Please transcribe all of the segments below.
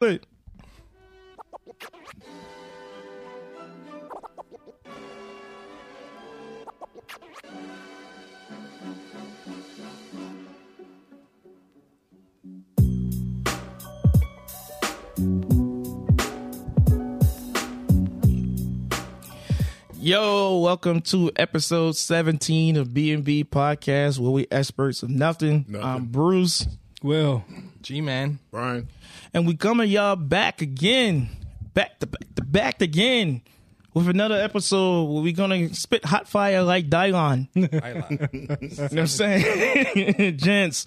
Wait. Yo, welcome to episode 17 of B&B Podcast, where we experts of nothing. Nothing. I'm Bruce, Well, G man. Brian. and we coming y'all back again, back to back to back again with another episode where we gonna spit hot fire like Dylon. you know what I'm saying? Gents,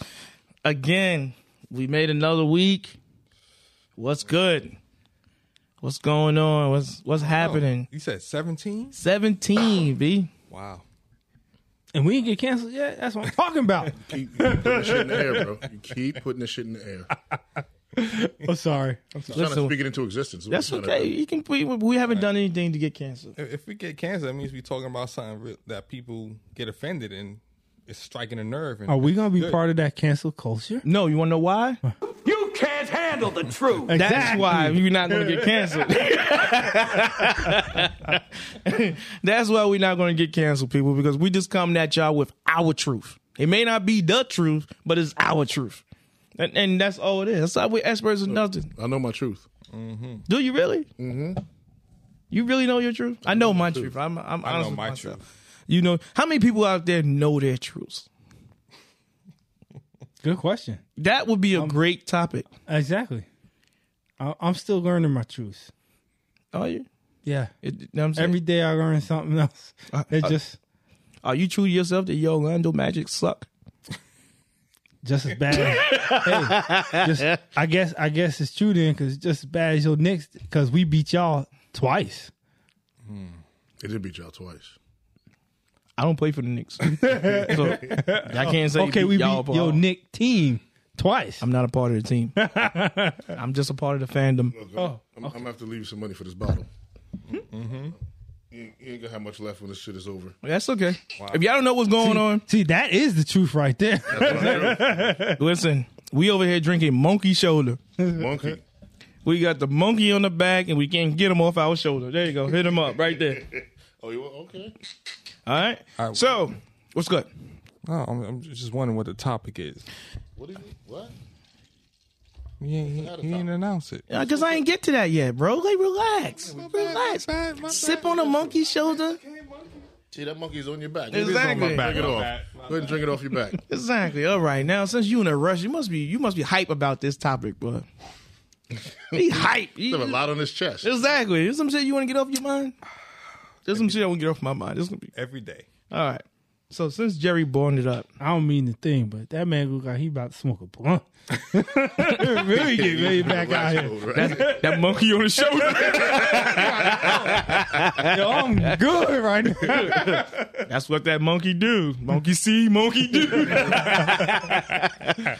again, we made another week. What's good? What's going on? What's what's happening? You said 17? 17, B. Wow. And we didn't get canceled yet. That's what I'm talking about. Keep, you keep putting this shit in the air, bro. You keep putting this shit in the air. I'm oh, sorry. I'm sorry. Trying to Listen, speak it into existence. That's We're trying to okay. do. You can. We, we haven't done anything to get canceled. If if we get canceled, that means we're talking about something real, that people get offended and it's striking a nerve. And Are we gonna be Good. part of that cancel culture? No, you want to know why? You can't handle the truth. That's why you're not going to get canceled. That's why we're not going to get canceled, people, because we just coming at y'all with our truth. It may not be the truth, but it's our truth. And, and that's all it is. That's why we're experts in nothing. I know my truth. Do you really? Mm-hmm. You really know your truth? I know my truth. I'm, I'm I know with my myself. truth. You know, how many people out there know their truths? Good question. That would be a um, great topic. Exactly. I, I'm still learning my truths. Are you? Yeah. It, you know what I'm? Every day I learn something else. Uh, it uh, just Are you true to yourself that your Orlando Magic suck? just as bad. hey, just I guess I guess it's true then because just as bad as your Knicks because we beat y'all twice. Hmm. They did beat y'all twice. I don't play for the Knicks, so I can't say Okay, we y'all beat your part. Knick team twice. I'm not a part of the team. I'm just a part of the fandom. oh, I'm, I'm gonna have to leave you some money for this bottle. Mm-hmm. You, ain't- you ain't gonna have much left when this shit is over. That's okay. If y'all don't know what's going on, see that is the truth right there. listen. We over here drinking Monkey Shoulder. Monkey. We got the monkey on the back, and we can't get him off our shoulder. There you go. Hit him up right there. Oh, you want- okay? All right. All right. So, what's good? Oh, I'm, I'm just wondering what the topic is. What is it? What? He ain't, he, he ain't announced it. Yeah, Cause I ain't get to that yet, bro. Like, relax, relax. bad, my Sip on the monkey shoulder. See that monkey's on your back. It is on Exactly. my back. Drink it off. Go ahead and drink it off your back. Exactly. All right. Now, since you in a rush, you must be you must be hype about this topic, bro. Be hype. You have a lot on his chest. Exactly. There's some shit you want to get off your mind. There's some shit I want to get off my mind. This gonna be Every day. all right. So since Jerry born it up, I don't mean the thing, but that man look like he about to smoke a blunt. really get laid back out here. Right? that monkey on his shoulder. Yo, I'm good right now. That's what that monkey do. Monkey see, monkey do.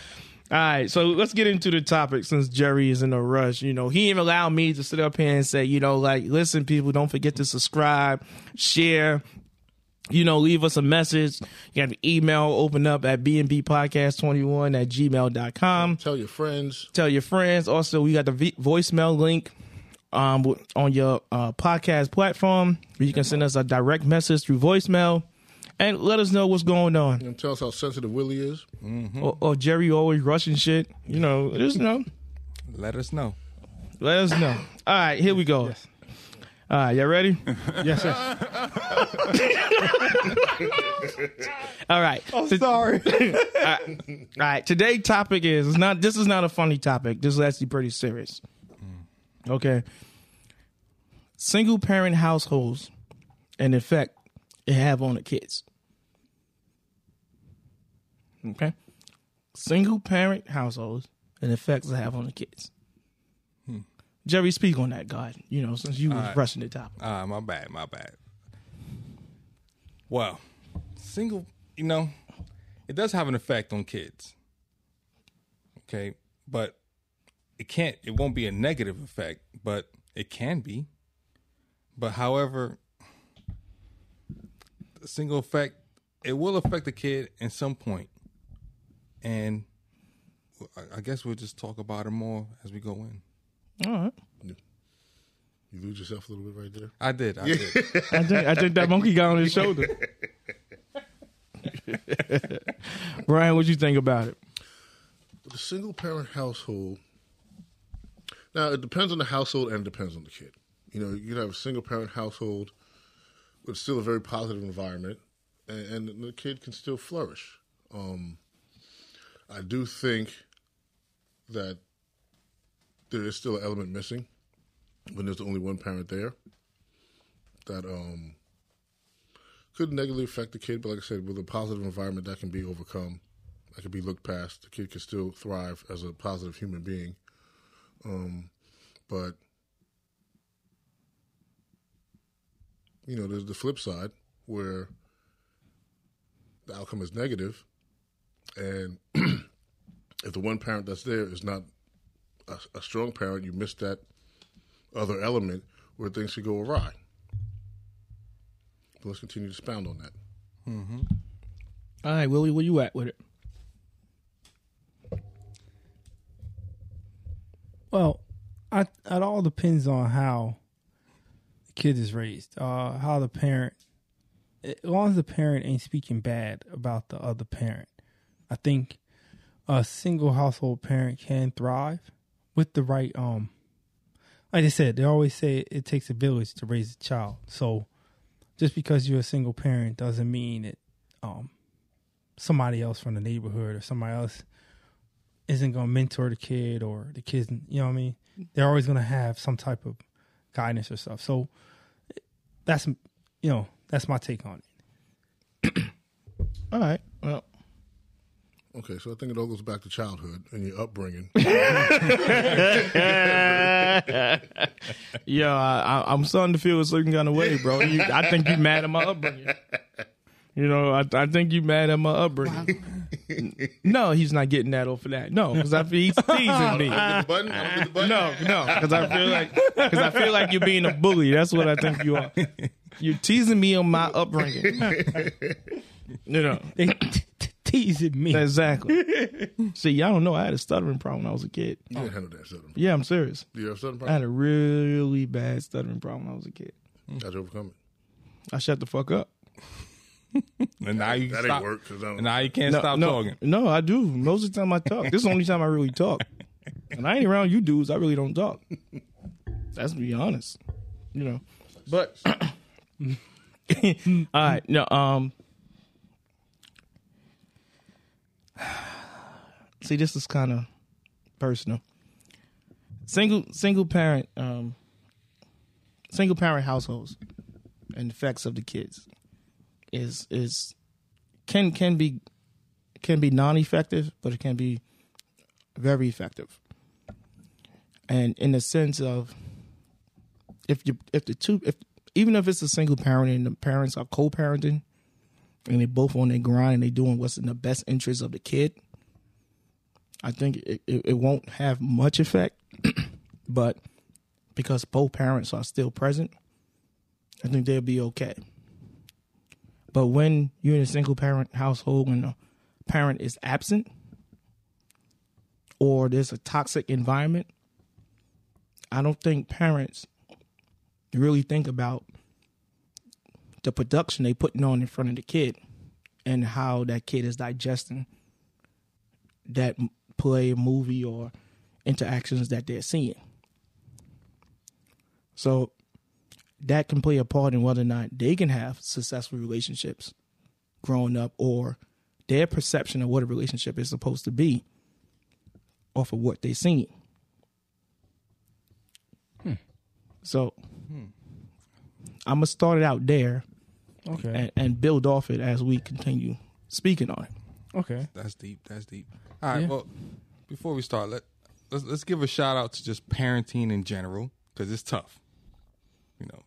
All right, so let's get into the topic since Jerry is in a rush. You know, he even allowed me to sit up here and say, you know, like, listen, people, don't forget to subscribe, share, you know, leave us a message. You have an email open up at bnbpodcast21 at gmail.com. Tell your friends. Tell your friends. Also, we got the v- voicemail link um, on your uh, podcast platform where you can send us a direct message through voicemail and let us know what's going on. And tell us how sensitive Willie is. Mm-hmm. Or, or Jerry always rushing shit. You know, just know, Let us know. let us know. All right, here we go. All right, y'all ready? yes, sir. All right. I'm sorry. All right. Today's topic is it's not. This is not a funny topic. This is actually pretty serious. Mm. Okay. Single parent households and the effect it have on the kids. Okay. Single parent households and the effects it have on the kids. Jerry, speak on that, God. You know, since you was right. rushing the topic. Ah, my bad, my bad. Well, single, you know, it does have an effect on kids. Okay, but it can't. It won't be a negative effect, but it can be. But however, single effect, it will affect the kid in some point, and I- I guess we'll just talk about it more as we go in. All right. You lose yourself a little bit right there. I did. I did. I think I think that monkey got on his shoulder. Brian, what you think about it? The single parent household. Now it depends on the household and it depends on the kid. You know, you can have a single parent household with still a very positive environment, and, and the kid can still flourish. Um, I do think that there is still an element missing when there's only one parent there. That um, could negatively affect the kid, but like I said, with a positive environment, that can be overcome. That can be looked past. The kid can still thrive as a positive human being. Um, but you know, there's the flip side where the outcome is negative, and if the one parent that's there is not a, a strong parent, you miss that other element where things could go awry. But let's continue to expound on that. Mm-hmm. All right, Willie, where you at with it? Well, I, it all depends on how the kid is raised. Uh, how the parent, as long as the parent ain't speaking bad about the other parent, I think a single household parent can thrive with the right. Um, like I said, they always say it takes a village to raise a child. So, just because you're a single parent doesn't mean that um, somebody else from the neighborhood or somebody else isn't going to mentor the kid or the kids, you know what I mean? They're always going to have some type of guidance or stuff. So that's, you know, that's my take on it. All right. Well, Okay, so I think it all goes back to childhood and your upbringing. yeah, I, I, I'm starting to feel a certain kind of way, bro. You, I think you mad at my upbringing. You know, I, I think you mad at my upbringing. no, he's not getting that off of that. No, because I feel he's teasing me. button? I don't get the button. No, no, because I feel like because I feel like you're being a bully. That's what I think you are. You're teasing me on my upbringing. you know They teasing me. exactly. See, y'all don't know I had a stuttering problem when I was a kid. You didn't handle that stuttering. Yeah, I'm serious. Do you have a stuttering I had a really bad stuttering problem when I was a kid. How'd you overcome it? I shut the fuck up. And now you That stop. ain't work. Cause I don't, And now you can't No, stop no, talking. No, I do. Most of the time I talk. This is the only time I really talk. And I ain't around you dudes. I really don't talk. That's to be honest. You know. But all right. No, um See, this is kind of personal. Single single parent um single parent households and effects of the kids is is can can be can be non-effective, but it can be very effective. And in the sense of if you if the two if even if it's a single parent and the parents are co-parenting and they both on their grind and they doing what's in the best interest of the kid, I think it, it, it won't have much effect. but because both parents are still present, I think they'll be okay. But when you're in a single parent household and the parent is absent or there's a toxic environment, I don't think parents really think about the production they putting on in front of the kid and how that kid is digesting that play, movie, or interactions that they're seeing. So that can play a part in whether or not they can have successful relationships growing up or their perception of what a relationship is supposed to be off of what they've seen. Hmm. So hmm. I'm gonna start it out there Okay. and, and build off it as we continue speaking on it. Okay. That's deep. That's deep. All right. Yeah. Well, before we start, let let's, let's give a shout out to just parenting in general because it's tough. You know.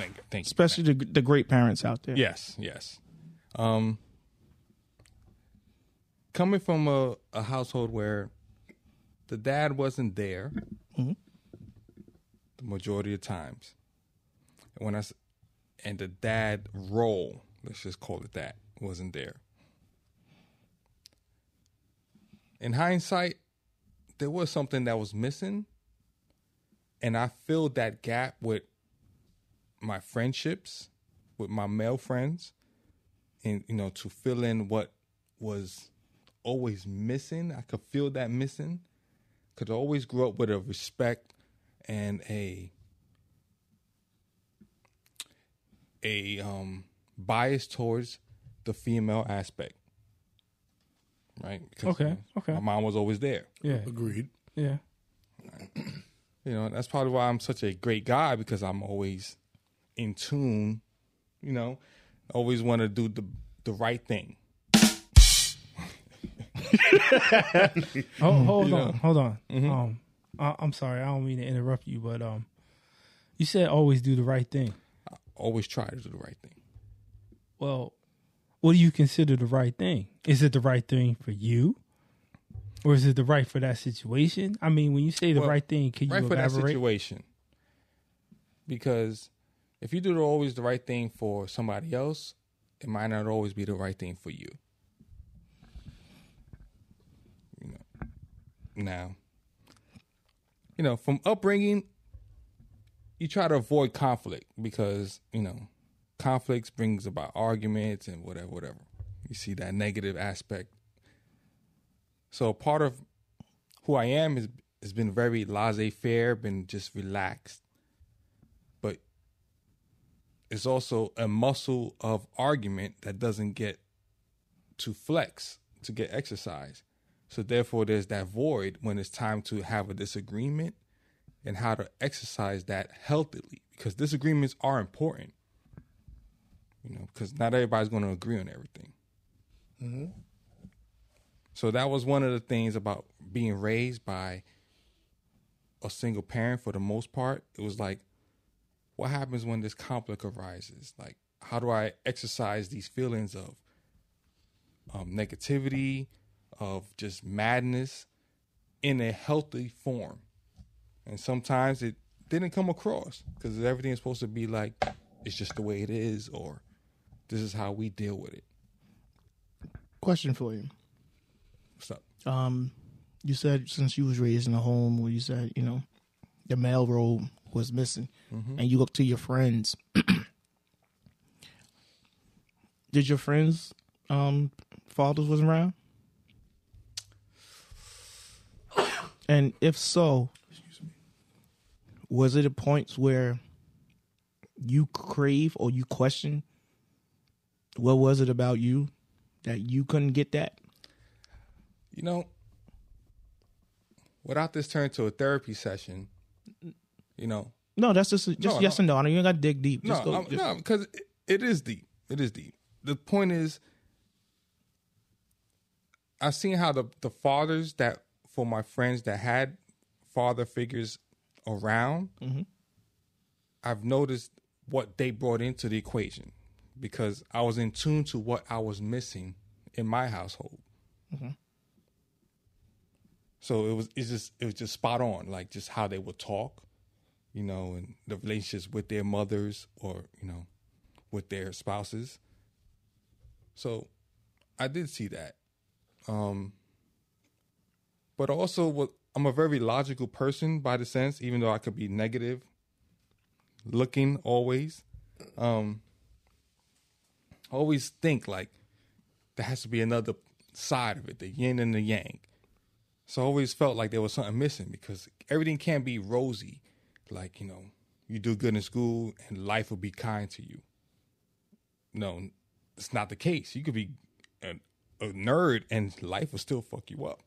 Thank. Thank you. Especially the, the great parents out there. Yes, yes. Um, coming from a, a household where the dad wasn't there the majority of times, when I and the dad role, let's just call it that, wasn't there. in hindsight, there was something that was missing, and I filled that gap with my friendships, with my male friends, and you know to fill in what was always missing. I could feel that missing. Could always grow up with a respect and a a um bias towards the female aspect. Right? Because, Okay, you know, okay. My mom was always there. Yeah, Agreed. yeah. You know, that's probably why I'm such a great guy because I'm always in tune, you know, always want to do the the right thing. Oh, hold on, hold on. Mm-hmm. Um, I, I'm sorry, I don't mean to interrupt you, but um, you said always do the right thing. Always try to do the right thing. Well, what do you consider the right thing? Is it the right thing for you, or is it the right for that situation? I mean, when you say the Well, right thing, can you right for that elaborate? situation. Because if you do always the right thing for somebody else, it might not always be the right thing for you. You know, now, you know, from upbringing, you try to avoid conflict because you know, conflicts brings about arguments and whatever, whatever. You see that negative aspect. So part of who I am is has been very laissez faire, been just relaxed. It's also a muscle of argument that doesn't get to flex, to get exercise. So therefore there's that void when it's time to have a disagreement and how to exercise that healthily because disagreements are important. You know, because not everybody's going to agree on everything. Mm-hmm. So that was one of the things about being raised by a single parent for the most part. It was like, what happens when this conflict arises? Like, how do I exercise these feelings of um, negativity, of just madness in a healthy form? And sometimes it didn't come across because everything is supposed to be like, it's just the way it is, or this is how we deal with it. Question for you. What's up? Um, you said since you was raised in a home where you said you know the male role was missing, and you look to your friends. Did your friends' um, fathers was around? And if so, was it at points where you crave or you question what was it about you that you couldn't get that? You know, without this turn to a therapy session, you know, No, that's just just No, yes no. and no. You ain't got to dig deep. Just no, go, just- no, because it, it is deep. It is deep. The point is, I've seen how the the fathers that for my friends that had father figures around, mm-hmm. I've noticed what they brought into the equation because I was in tune to what I was missing in my household. Mm-hmm. So it was it's just it was just spot on, like just how they would talk, you know, and the relationships with their mothers or you know, with their spouses. So I did see that, um, but also what I'm a very logical person by the sense, even though I could be negative looking always. Um, I always think like there has to be another side of it, the yin and the yang. So I always felt like there was something missing because everything can't be rosy. Like, you know, you do good in school and life will be kind to you. No, it's not the case. You could be a, a nerd and life will still fuck you up.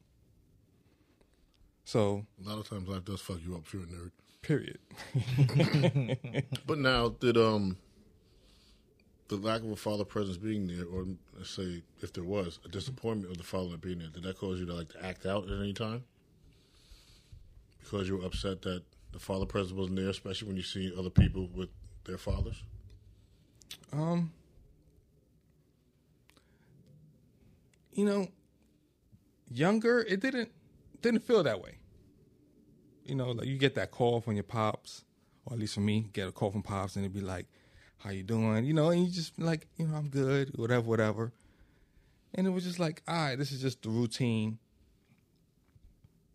So, A lot of times life does fuck you up if you're a nerd. period. But now, did um the lack of a father presence being there, or let's say if there was a disappointment of the father not being there, did that cause you to like to act out at any time? Because you were upset that the father presence wasn't there, especially when you see other people with their fathers. Um, you know, younger, it didn't didn't feel that way. You know, like you get that call from your pops, or at least for me, get a call from pops, and it'd be like, "How you doing?" You know, and you just like, you know, I'm good, whatever, whatever. And it was just like, all right, this is just the routine.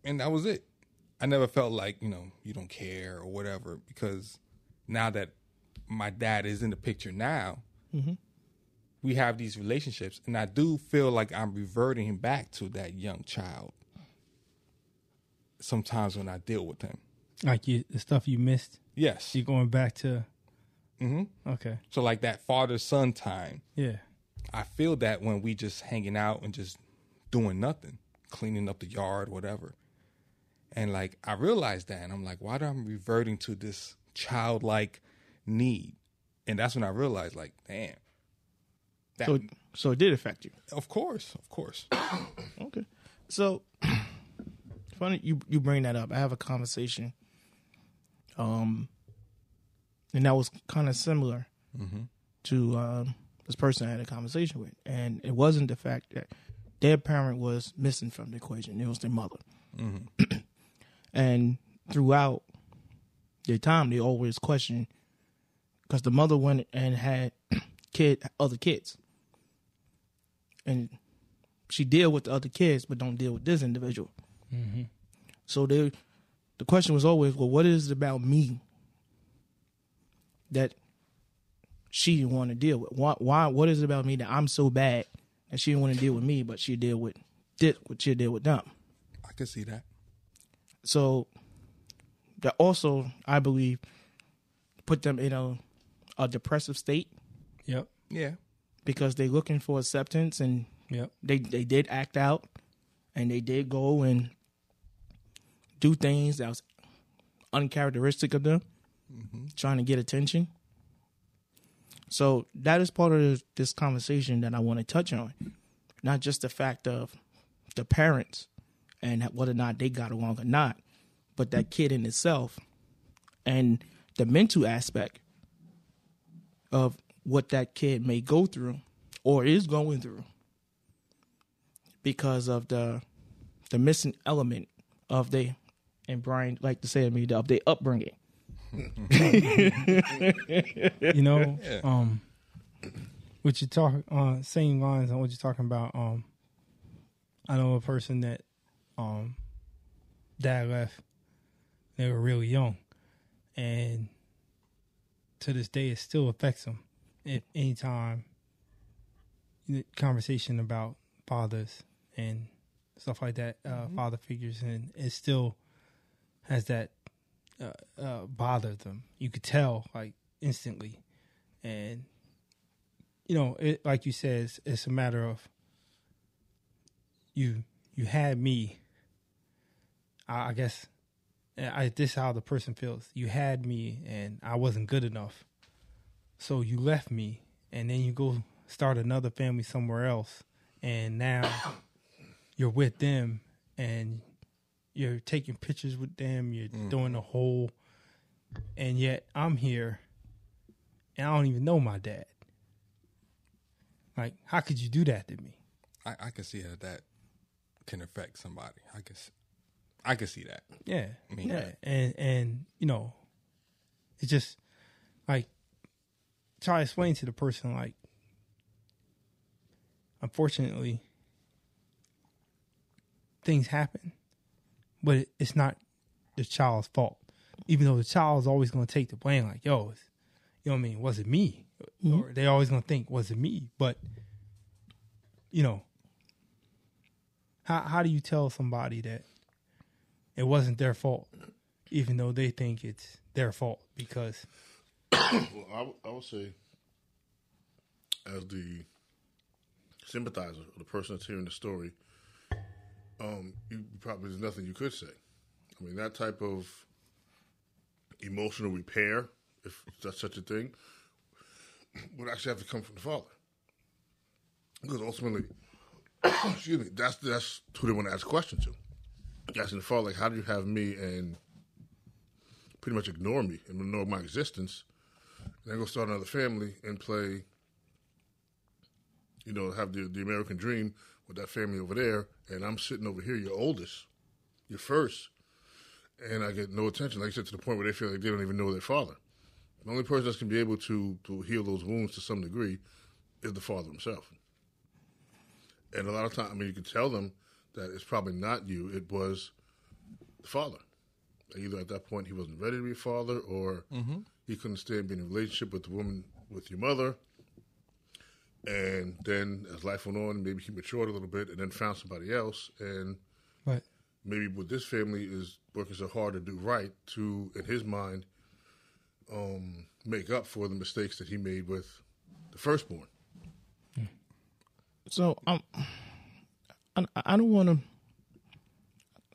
and that was it. I never felt like you know you don't care or whatever because now that my dad is in the picture now, we have these relationships, and I do feel like I'm reverting him back to that young child. Sometimes when I deal with him, Like you, the stuff you missed, yes. you're going back to. Mm-hmm. Okay. So like that father son time, Yeah. I feel that when we just hanging out and just doing nothing, cleaning up the yard, whatever. And like I realized that and I'm like, why do I'm reverting to this childlike need? And that's when I realized like, damn. That, So so it did affect you. of course, of course. Okay. So funny you you bring that up. I have a conversation. Um and that was kind of similar to um, this person I had a conversation with. And it wasn't the fact that their parent was missing from the equation. It was their mother. and throughout their time, they always questioned because the mother went and had kid other kids, and she deal with the other kids, but don't deal with this individual. Mm-hmm. So they, the question was always, well, what is it about me that she didn't want to deal with? Why? Why? What is it about me that I'm so bad that she didn't want to deal with me, but she deal with did what she deal with them? I could see that. So that also, I believe, put them in a a depressive state Yep. Yeah. because they're looking for acceptance and Yep. they they did act out and they did go and do things that was uncharacteristic of them mm-hmm. trying to get attention so that is part of this, this conversation that i want to touch on not just the fact of the parents and whether or not they got along or not but that kid in itself and the mental aspect of what that kid may go through or is going through because of the the missing element of they and Brian like to say to me of their upbringing. you know, um, what you talk uh, same lines on what you're talking about. Um, I know a person that um, dad left. They were really young, and to this day, it still affects them. If anytime the conversation about fathers and stuff like that, uh, father figures, and it still has that uh, uh, bother them. You could tell like instantly, and you know, it, like you said, it's, it's a matter of you. You had me. I, I guess eh, I, this is how the person feels. You had me, and I wasn't good enough, so you left me, and then you go start another family somewhere else, and now you're with them, and you're taking pictures with them, you're mm. doing the whole, and yet I'm here, and I don't even know my dad. Like, how could you do that to me? I, I can see how that can affect somebody. I guess I could see that. Yeah, mean, yeah, and and you know, it's just like try to explain to the person like, unfortunately, things happen, but it, it's not the child's fault. Even though the child's always going to take the blame, like, yo, it's, you know what I mean? Was it me? Mm-hmm. Or they always going to think, was it me? But you know, how how do you tell somebody that it wasn't their fault, even though they think it's their fault because Well, I, w- I would say, as the sympathizer, or the person that's hearing the story, um, you probably there's nothing you could say. I mean, that type of emotional repair, if that's such a thing, would actually have to come from the father, because ultimately, excuse me, that's that's who they want to ask questions to. Asking the father, like, how do you have me and pretty much ignore me and ignore my existence? and then go start another family and play, you know, have the the American dream with that family over there, and I'm sitting over here, your oldest, your first, and I get no attention. Like I said, to the point where they feel like they don't even know their father. The only person that's going to be able to to heal those wounds to some degree is the father himself. And a lot of times, I mean, you can tell them that it's probably not you. It was the father. Either at that point he wasn't ready to be a father, or he couldn't stand being in a relationship with the woman with your mother. And then, as life went on, maybe he matured a little bit, and then found somebody else. And But maybe what this family is working so hard to do right to, in his mind, um, make up for the mistakes that he made with the firstborn. So um, I I don't want to.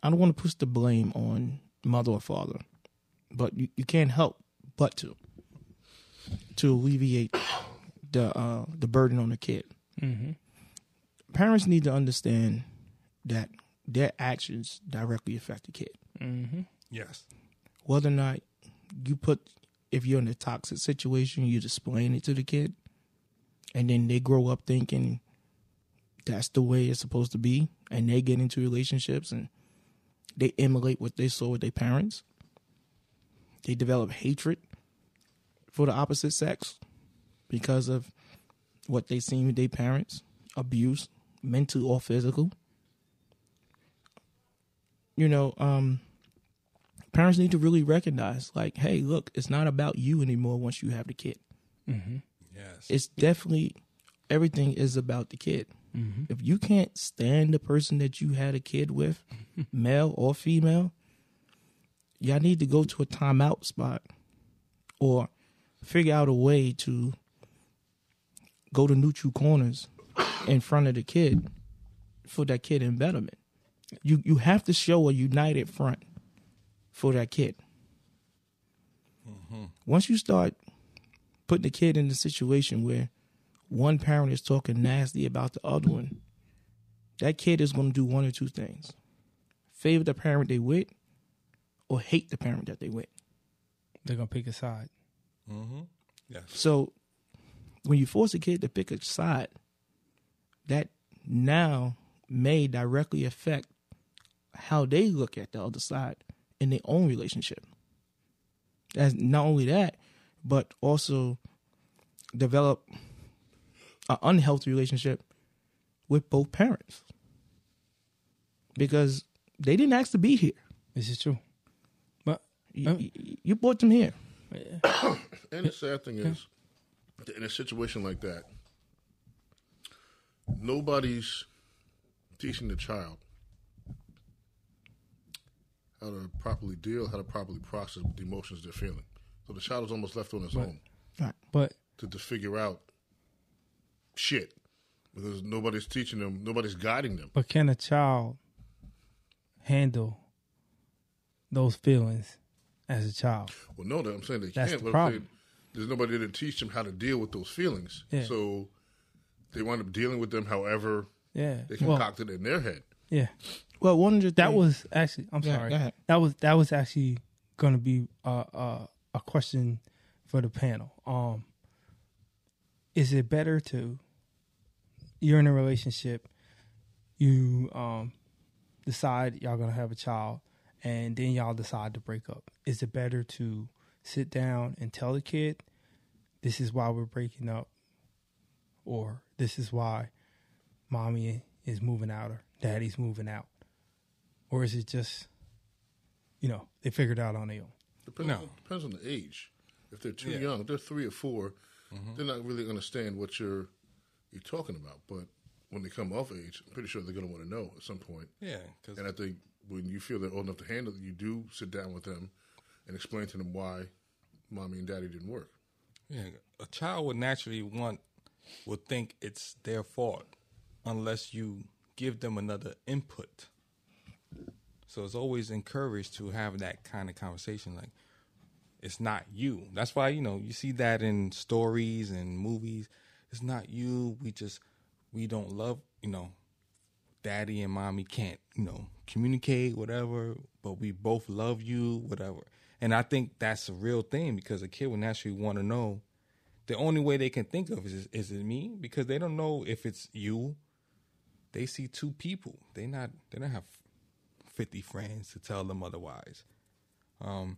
I don't want to push the blame on mother or father, but you, you can't help but to to alleviate the uh, the burden on the kid. Mm-hmm. Parents need to understand that their actions directly affect the kid. Mm-hmm. Yes. Whether or not you put, if you're in a toxic situation, you explain it to the kid, and then they grow up thinking that's the way it's supposed to be, and they get into relationships and they emulate what they saw with their parents. They develop hatred for the opposite sex because of what they seen with their parents, abuse, mental or physical. You know, um, parents need to really recognize, like, hey, look, it's not about you anymore once you have the kid. Yes. It's definitely everything is about the kid. Mm-hmm. If you can't stand the person that you had a kid with, male or female, y'all need to go to a timeout spot or figure out a way to go to neutral corners in front of the kid for that kid in betterment. You you have to show a united front for that kid. Mm-hmm. Once you start putting the kid in a situation where one parent is talking nasty about the other one, that kid is going to do one or two things: favor the parent they with, or hate the parent that they with. they're gonna pick a side. Mm-hmm. Yes. So when you force a kid to pick a side, that now may directly affect how they look at the other side in their own relationship. As not only that, but also develop an unhealthy relationship with both parents. Because they didn't ask to be here. This is true. But You, Oh. you- you brought them here. And the sad thing is, in a situation like that, nobody's teaching the child how to properly deal, how to properly process the emotions they're feeling. So the child is almost left on his own but to just figure out shit because nobody's teaching them, nobody's guiding them. but can a child handle those feelings as a child? Well, no, I'm saying they That's can't. the but I'm saying problem. There's nobody to teach them how to deal with those feelings. Yeah. So they wind up dealing with them however Yeah. they Well, concocted in their head. yeah. Well, one of the That was actually. I'm Yeah, sorry. go ahead. That was that was actually going to be a, a a question for the panel. Um, is it better to you're in a relationship, you um decide y'all gonna have a child, and then y'all decide to break up? Is it better to sit down and tell the kid, this is why we're breaking up, or this is why mommy is moving out or daddy's moving out? Or is it just, you know, they figured out on their own? Depends, No. depends on the age. If they're too Yeah. young, if they're three or 4 they're not really understand what you're you're talking about. But when they come of age, I'm pretty sure they're going to want to know at some point. Yeah. Because And I think when you feel they're old enough to handle it, you do sit down with them and explain to them why mommy and daddy didn't work. Yeah, a child would naturally want would think it's their fault unless you give them another input. So it's always encouraged to have that kind of conversation like it's not you. That's why, you know, you see that in stories and movies. It's not you. We just we don't love, you know, daddy and mommy can't, you know, communicate, whatever, but we both love you, whatever. And I think that's a real thing because a kid would naturally want to know the only way they can think of is is it me? Because they don't know if it's you. They see two people. They not they don't have fifty friends to tell them otherwise. Um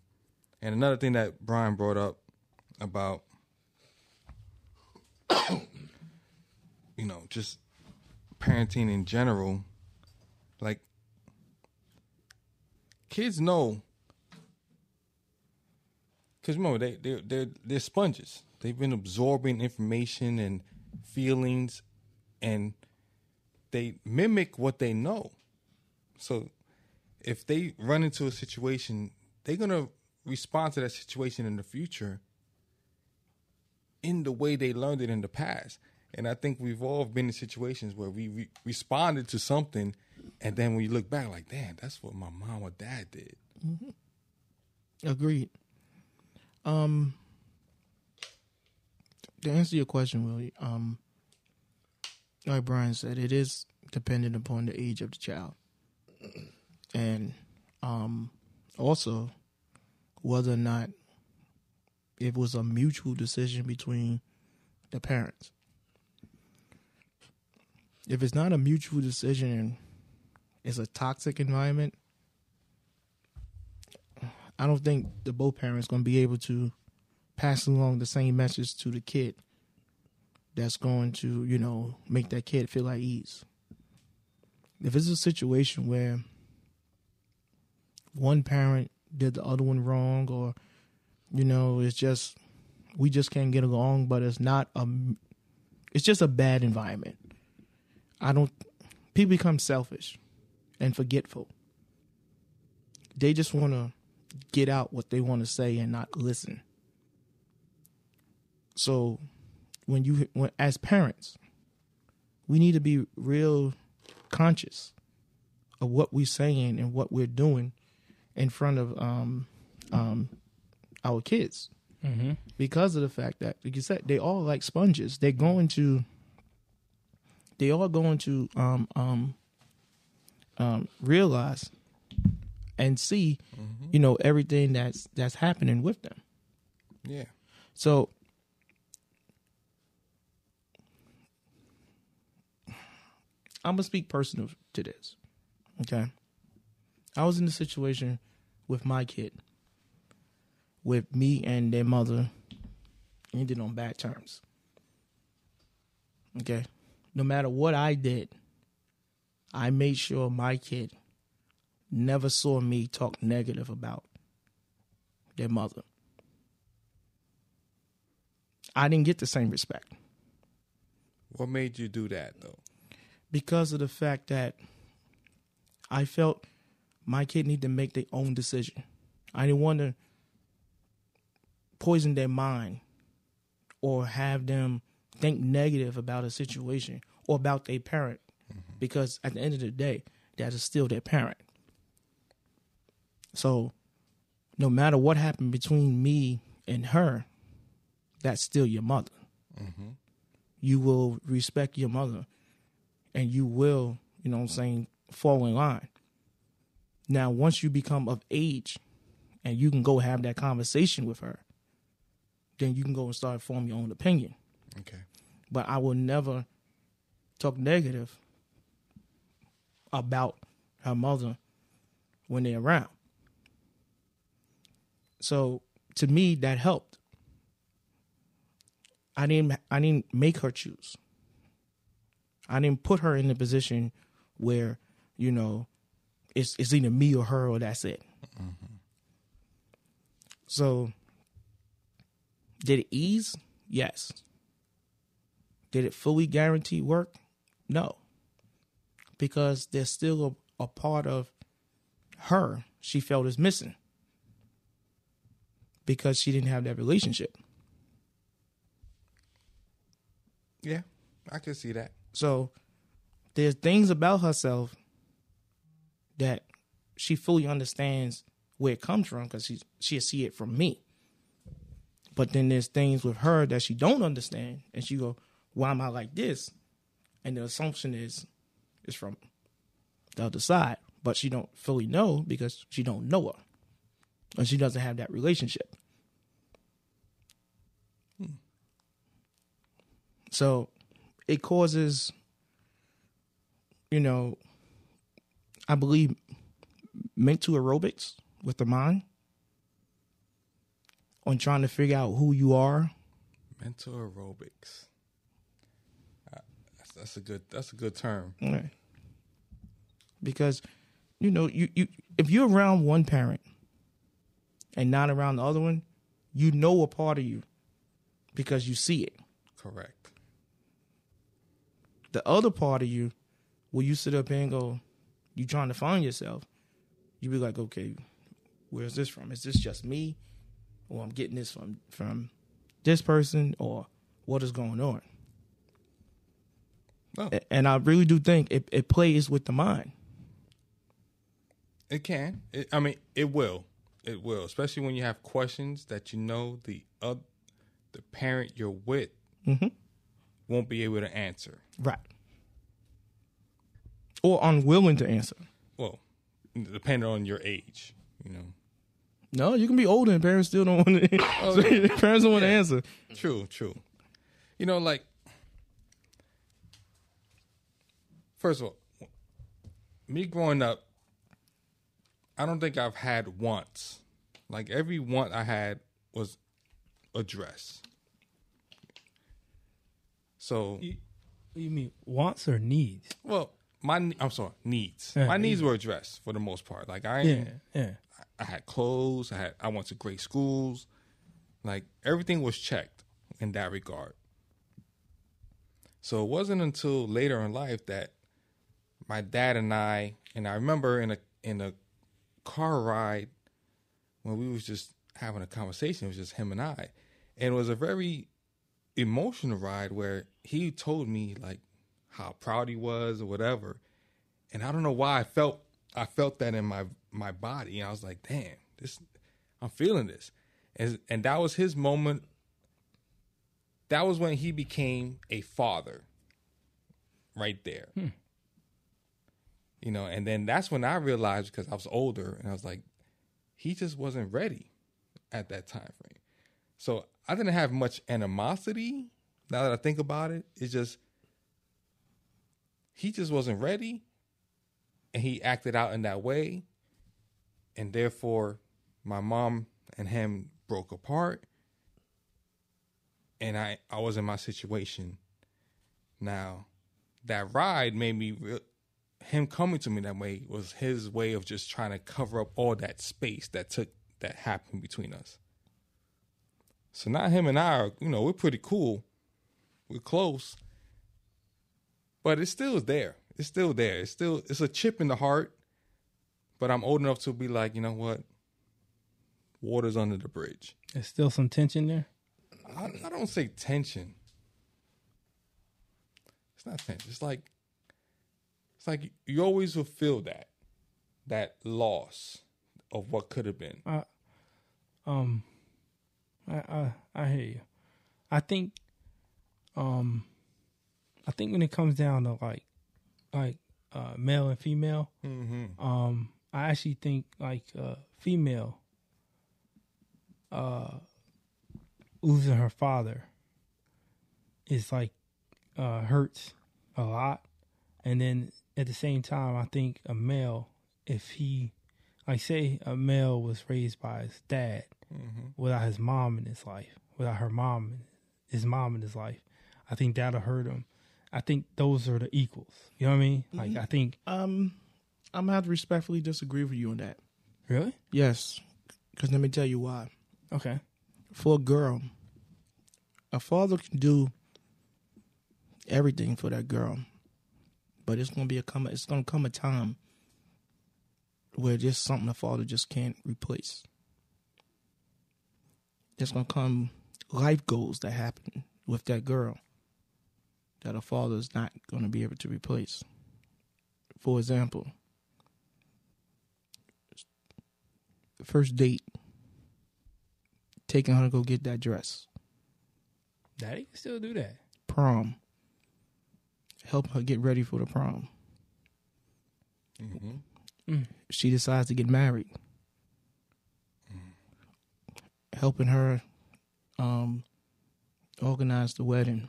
and another thing that Brian brought up about you know, just parenting in general, like kids know because remember they they they're they're sponges. They've been absorbing information and feelings, and they mimic what they know. So, if they run into a situation, they're gonna respond to that situation in the future in the way they learned it in the past. And I think we've all been in situations where we re- responded to something, and then when you look back, like, damn, that's what my mom or dad did. Agreed. Um, to answer your question, Willie, um, like Brian said, it is dependent upon the age of the child, and um, also whether or not it was a mutual decision between the parents. If it's not a mutual decision and it's a toxic environment, I don't think the both parents going to be able to pass along the same message to the kid that's going to, you know, make that kid feel at ease. If it's a situation where one parent did the other one wrong or you know, it's just we just can't get along, but it's not a it's just a bad environment. I don't people become selfish and forgetful. They just want to get out what they want to say and not listen. So when you when as parents, we need to be real conscious of what we're saying and what we're doing in front of um um our kids because of the fact that like you said they all like sponges they're going to they all going to um um um realize and see you know everything that's that's happening with them Yeah. so I'm gonna speak personal to this. Okay. I was in a situation with my kid, with me and their mother ended on bad terms. Okay. No matter what I did, I made sure my kid never saw me talk negative about their mother. I didn't get the same respect What made you do that though? because of the fact that I felt my kid need to make their own decision. I didn't want to poison their mind or have them think negative about a situation or about their parent mm-hmm. because at the end of the day, that is still their parent. So no matter what happened between me and her, that's still your mother. Mm-hmm. You will respect your mother and you will, you know what I'm saying, fall in line. Now, once you become of age and you can go have that conversation with her, then you can go and start form your own opinion. Okay. But I will never talk negative about her mother when they're around. So to me, that helped. I didn't. I didn't make her choose. I didn't put her in a position where, you know, it's it's either me or her or that's it. So did it ease? Yes. Did it fully guarantee work? No. Because there's still a, a part of her she felt is missing. Because she didn't have that relationship. Yeah, I can see that. So there's things about herself that she fully understands where it comes from because she she'll see it from me. But then there's things with her that she don't understand, and she go, "Why am I like this?" And the assumption is, is from the other side, but she don't fully know because she don't know her, and she doesn't have that relationship. So it causes, you know, I believe mental aerobics with the mind on trying to figure out who you are. Mental aerobics. Uh, that's, that's a good. That's a good term. Right. Because you know, you, you if you're around one parent and not around the other one, you know a part of you because you see it. Correct. The other part of you, will you sit up and go, you trying to find yourself, you be like, okay, where's this from? Is this just me, or I'm getting this from from this person, or what is going on? A- And I really do think it, it plays with the mind. it can. It, I mean, it will. It will, especially when you have questions that you know the uh, the parent you're with won't be able to answer. Right. Or unwilling to answer. Well, depending on your age, you know. No, you can be older and parents still don't want to. Oh, parents don't want to answer. True, true. You know, like first of all, me growing up, I don't think I've had once. Like every want I had was a dress. So, You, you mean wants or needs? well, my I'm sorry, needs. Yeah, my needs were addressed for the most part. Like I, Yeah, yeah. I had clothes. I had I went to great schools. Like everything was checked in that regard. So it wasn't until later in life that my dad and I and I remember in a in a car ride when we was just having a conversation, it was just him and I. And it was a very emotional ride where he told me like how proud he was or whatever. And I don't know why I felt I felt that in my my body. And I was like, damn, this I'm feeling this. And and that was his moment. That was when he became a father. Right there. Hmm. You know, and then that's when I realized because I was older and I was like, he just wasn't ready at that time frame. So I didn't have much animosity. Now that I think about it, it's just he just wasn't ready, and he acted out in that way, and therefore my mom and him broke apart, and I I was in my situation. Now, that ride made me real. Him coming to me that way was his way of just trying to cover up all that space that took that happened between us. So now him and I are, you know, we're pretty cool. We're close. But it's still there. It's still there. It's still it's a chip in the heart. But I'm old enough to be like, you know what? Water's under the bridge. There's still some tension there. I, I don't say tension. It's not tension. It's like it's like you always will feel that that loss of what could have been. I, Um, I I I hear you. I think, um, I think when it comes down to like, like uh, male and female, um, I actually think like uh, female, uh, losing her father is like uh hurts a lot, and then at the same time, I think a male, if he, like say a male was raised by his dad without his mom in his life, without her mom, his mom in his life, I think that'll hurt him. I think those are the equals. You know what I mean? Like I think Um, I'm gonna have to respectfully disagree with you on that. really Yes, because let me tell you why. okay. For a girl, a father can do everything for that girl, but it's gonna be a come. It's gonna come a time where just something a father just can't replace. There's gonna come life goals that happen with that girl that a father is not gonna be able to replace. For example, first date, taking her to go get that dress, Daddy can still do that. prom, help her get ready for the prom. Mm-hmm. Mm. She decides to get married, mm. helping her um, organize the wedding,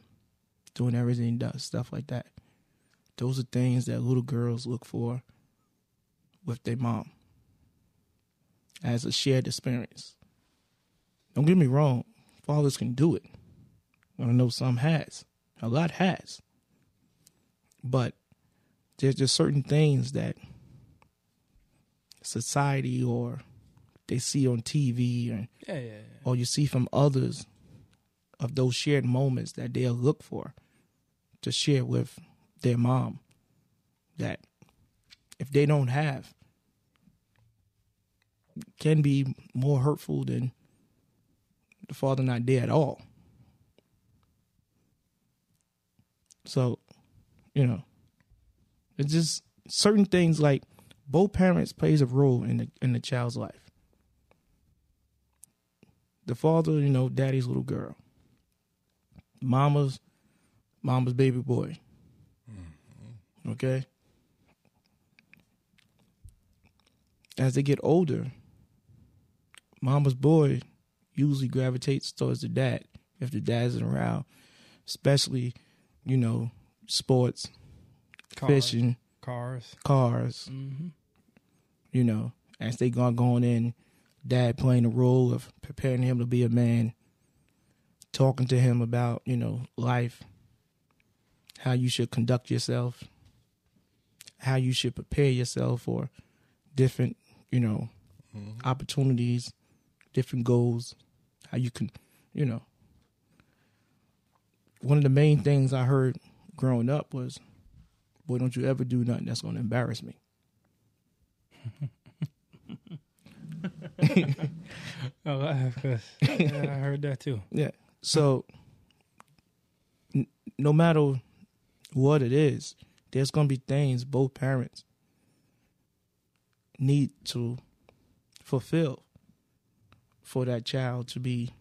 doing everything, does stuff like that. Those are things that little girls look for with their mom as a shared experience. Don't get me wrong, fathers can do it. I know some has, a lot has, but there's just certain things that society or they see on TV or Yeah, yeah, yeah. or you see from others of those shared moments that they'll look for to share with their mom that if they don't have can be more hurtful than the father not there at all. So, you know, it's just certain things like both parents plays a role in the in the child's life. The father, you know, daddy's little girl. Mama's mama's baby boy. Mm-hmm. Okay? As they get older, mama's boy usually gravitates towards the dad if the dad isn't around, especially, you know, sports, Cars. fishing, Cars. cars. Mm-hmm. You know, as they gone going in, dad playing the role of preparing him to be a man, talking to him about you know life, how you should conduct yourself, how you should prepare yourself for different you know mm-hmm. opportunities, different goals, how you can you know. One of the main things I heard growing up was boy, don't you ever do nothing that's going to embarrass me. Oh, I, 'cause- yeah, I heard that too. Yeah. So, n- no matter what it is, there's going to be things both parents need to fulfill for that child to be,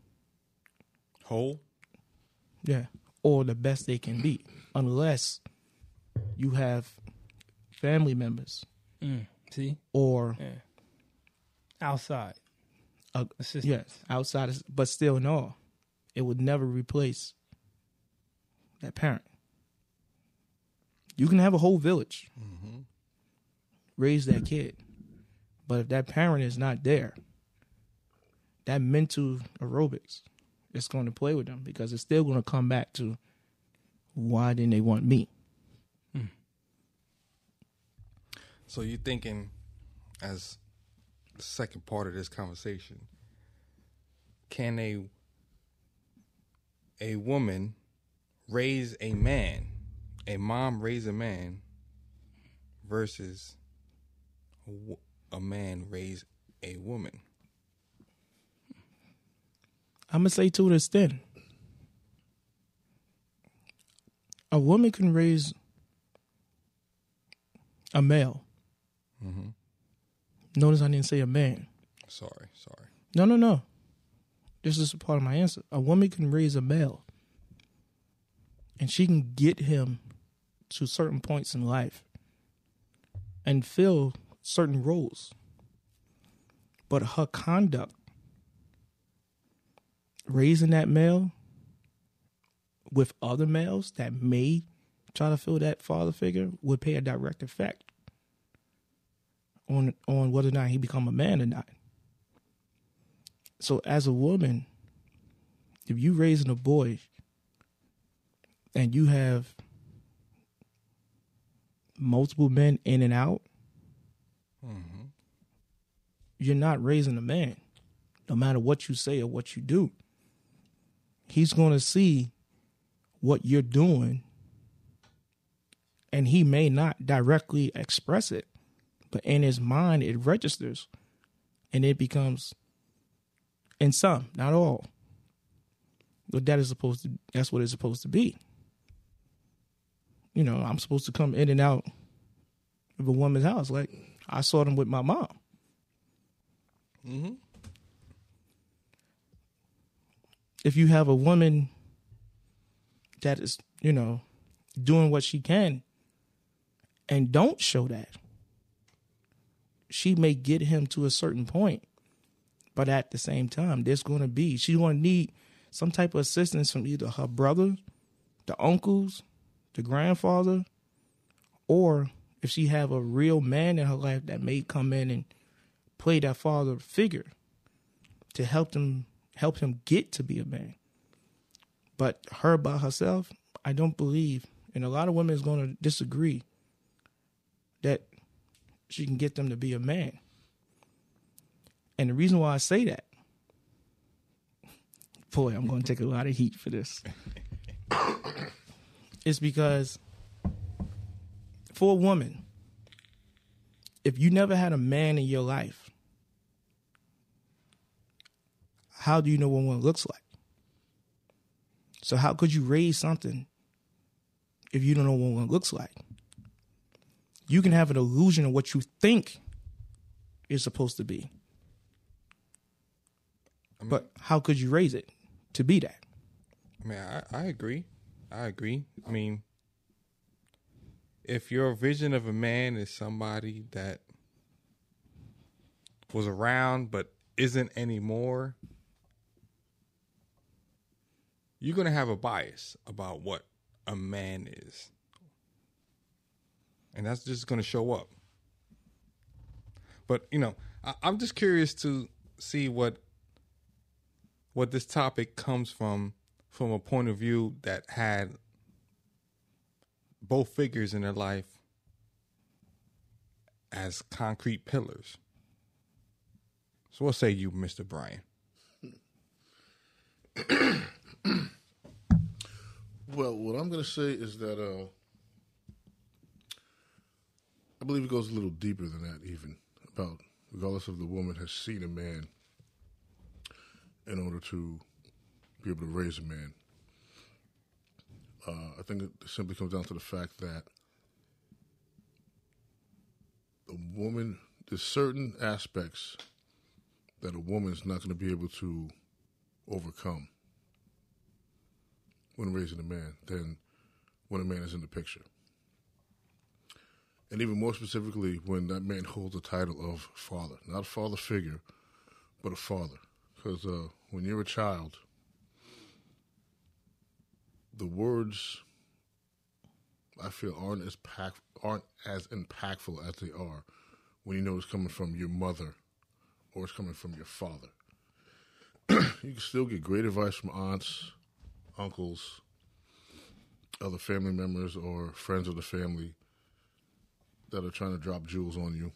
Whole. yeah, or the best they can be, unless you have family members Mm. See, or yeah. Outside. Assistance. Yes, outside, but still, no, it would never replace that parent. You can have a whole village. Mm-hmm. Raise that kid, but if that parent is not there, that mental aerobics is going to play with them because it's still going to come back to why didn't they want me? Hmm. So you're thinking, as the second part of this conversation, can a a woman raise a man, a mom raise a man, versus a, a man raise a woman? I'm gonna say to this then. A woman can raise a male. Mm-hmm. Notice I didn't say a man. Sorry, sorry. No, no, no. This is a part of my answer. A woman can raise a male, and she can get him to certain points in life and fill certain roles. But her conduct, raising that male with other males that may try to fill that father figure, would pay a direct effect on on whether or not he become a man or not. So as a woman, if you raising a boy and you have multiple men in and out, mm-hmm. you're not raising a man, no matter what you say or what you do. He's going to see what you're doing, and he may not directly express it, but in his mind, it registers and it becomes in some, not all. But that is supposed to that's what it's supposed to be. You know, I'm supposed to come in and out of a woman's house. Like I saw them with my mom. If you have a woman that is, you know, doing what she can and don't show that, she may get him to a certain point. But at the same time, there's going to be, she's going to need some type of assistance from either her brother, the uncles, the grandfather, or if she have a real man in her life that may come in and play that father figure to help them help him get to be a man. But her by herself, I don't believe, and a lot of women is going to disagree that she can get them to be a man. And the reason why I say that, boy, I'm going to take a lot of heat for this. Is because for a woman, if you never had a man in your life, how do you know what one looks like? So how could you raise something if you don't know what one looks like? You can have an illusion of what you think is supposed to be. But how could you raise it to be that? I mean, I, I agree. I agree. I mean, if your vision of a man is somebody that was around but isn't anymore, you're going to have a bias about what a man is. And that's just going to show up. But, you know, I, I'm just curious to see what what this topic comes from from a point of view that had both figures in their life as concrete pillars. So what say you, Mr. Brian? Well, what I'm going to say is that uh, I believe it goes a little deeper than that, even about regardless of the woman has seen a man in order to be able to raise a man. Uh, I think it simply comes down to the fact that a woman, there's certain aspects that a woman's not going to be able to overcome when raising a man than when a man is in the picture. And even more specifically, when that man holds the title of father, not a father figure, but a father. Because uh, when you're a child, the words I feel aren't as pack, aren't as impactful as they are when you know it's coming from your mother or it's coming from your father. you can still get great advice from aunts, uncles, other family members, or friends of the family that are trying to drop jewels on you.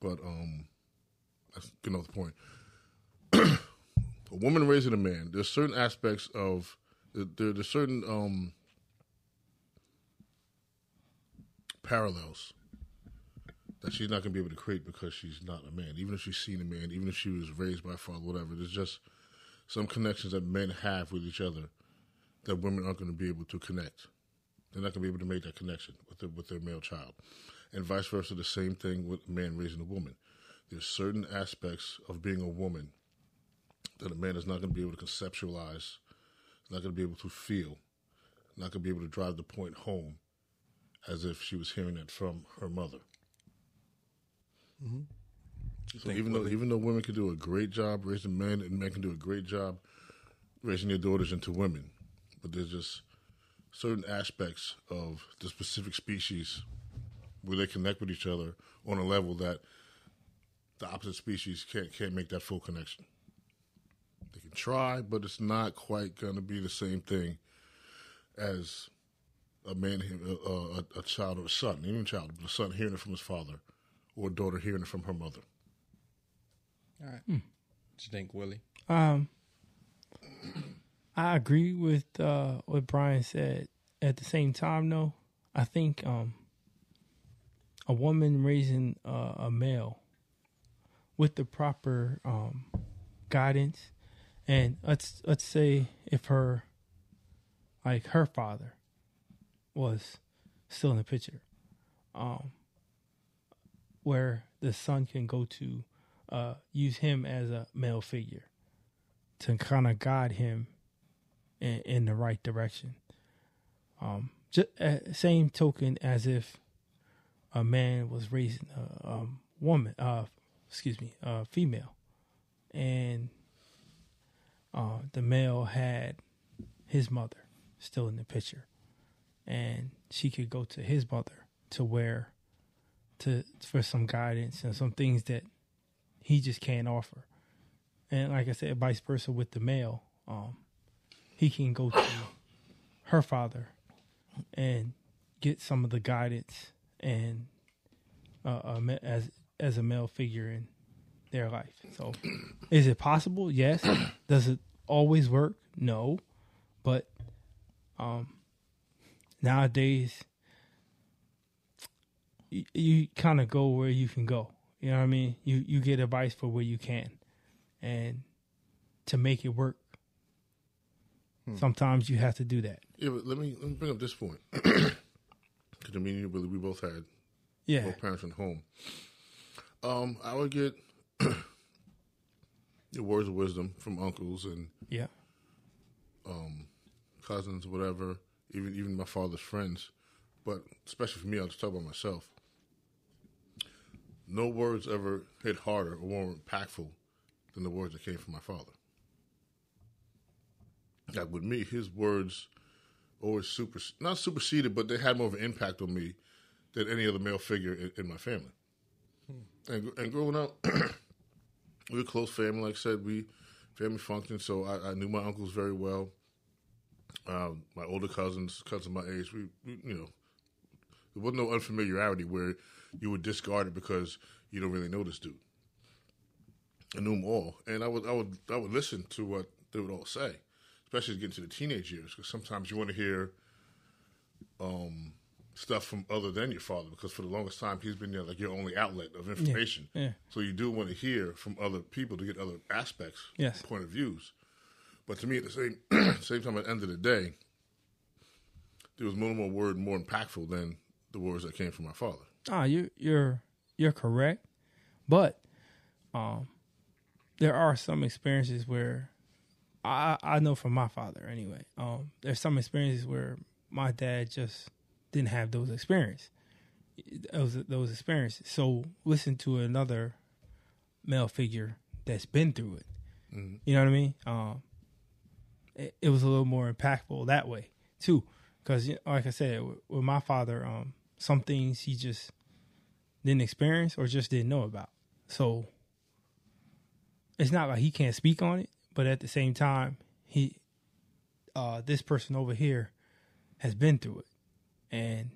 But um, that's off the point. a woman raising a man. There's certain aspects of there. There's certain um, parallels that she's not going to be able to create because she's not a man. Even if she's seen a man, even if she was raised by a father, whatever. There's just some connections that men have with each other that women aren't going to be able to connect. They're not going to be able to make that connection with their, with their male child, and vice versa. The same thing with a man raising a woman. There's certain aspects of being a woman that a man is not going to be able to conceptualize, not going to be able to feel, not going to be able to drive the point home, as if she was hearing it from her mother. Mm-hmm. So even though even though women can do a great job raising men, and men can do a great job raising their daughters into women, but there's just certain aspects of the specific species where they connect with each other on a level that the opposite species can't can't make that full connection. They can try, but it's not quite going to be the same thing as a man, a, a, a child or a son, even a child, but a son hearing it from his father, or a daughter hearing it from her mother. All right. What you think, Willie? Um, I agree with uh, what Brian said. At the same time, though, I think um, a woman raising uh, a male with the proper um, guidance, and let's let's say if her like her father was still in the picture, um, where the son can go to uh, use him as a male figure to kind of guide him in, in the right direction. Um, just, uh, same token as if a man was raising a um, woman, uh, excuse me, a female, and uh, the male had his mother still in the picture, and she could go to his mother to where to for some guidance and some things that he just can't offer. And like I said, vice versa with the male, um, he can go to her father and get some of the guidance and uh, as as a male figure and their life. So, is it possible? Yes. Does it always work? No. But um, nowadays, you, you kind of go where you can go. You know what I mean? You you get advice for where you can, and to make it work, sometimes you have to do that. Yeah, but let me let me bring up this point. Because I mean, you we both had Yeah. both parents in the home. Um, I would get the words of wisdom from uncles and Yeah. Um, cousins, whatever, even even my father's friends. But especially for me, I'll just talk about myself. No words ever hit harder or more impactful than the words that came from my father. Like with me, his words always super not superseded, but they had more of an impact on me than any other male figure in, in my family. Hmm. And, and growing up, we were close family. Like I said, we family functioned, so I, I knew my uncles very well um, my older cousins, cousins my age, we, we, you know, there was no unfamiliarity where you were discarded because you don't really know this dude. I knew them all, and I would, I would, I would listen to what they would all say, especially getting to the teenage years, because sometimes you want to hear, um, stuff from other than your father, because for the longest time he's been your, like your only outlet of information. yeah. So you do want to hear from other people to get other aspects, Yes. point of views. But to me, at the same same time, at the end of the day, there was no more word more impactful than the words that came from my father. Ah, you you're you're correct, but um, there are some experiences where I I know from my father anyway. Um, there's some experiences where my dad just didn't have those experiences. Those those experiences. So listen to another male figure that's been through it. You know what I mean? Um, it, it was a little more impactful that way too, because like I said, with, with my father, um, some things he just didn't experience or just didn't know about. So it's not like he can't speak on it, but at the same time, he uh this person over here has been through it. And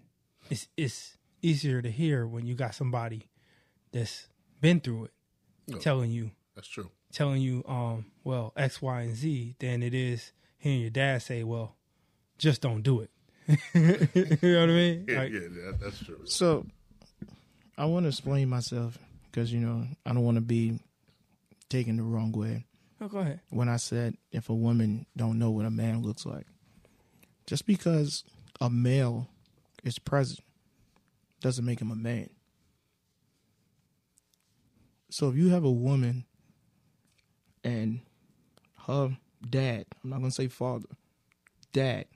it's it's easier to hear when you got somebody that's been through it No. telling you That's true. telling you um well X, Y, and Z than it is hearing your dad say, Well, just don't do it. you know what I mean? Yeah, Like, yeah, that, that's true. So, I want to explain myself because you know I don't want to be taken the wrong way. oh, go ahead. When I said if a woman don't know what a man looks like, just because a male is present doesn't make him a man. So if you have a woman and her dad, I'm not gonna say father, dad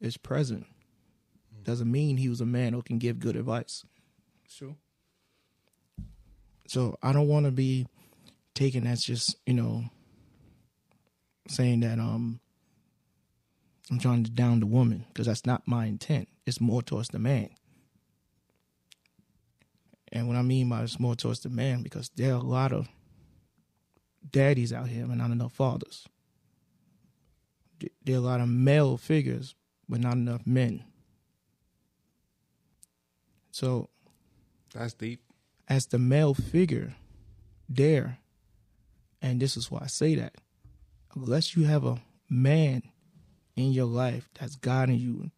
is present, doesn't mean he was a man who can give good advice. Sure. So I don't want to be taken as just you know saying that um I'm trying to down the woman because that's not my intent. It's more towards the man. And what I mean by it's more towards the man because there are a lot of daddies out here but not enough fathers. There are a lot of male figures but not enough men. So That's deep. as the male figure there, and this is why I say that, unless you have a man in your life that's guiding you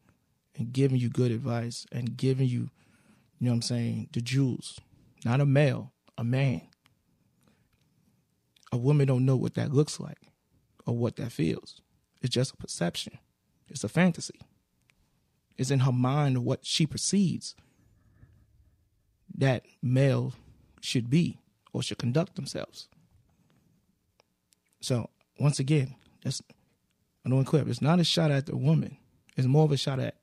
and giving you good advice and giving you, you know what I'm saying, the jewels, not a male, a man. A woman don't know what that looks like or what that feels. It's just a perception. It's a fantasy. It's in her mind what she perceives that male should be or should conduct themselves. So once again, that's I don't clear. It's not a shot at the woman. It's more of a shot at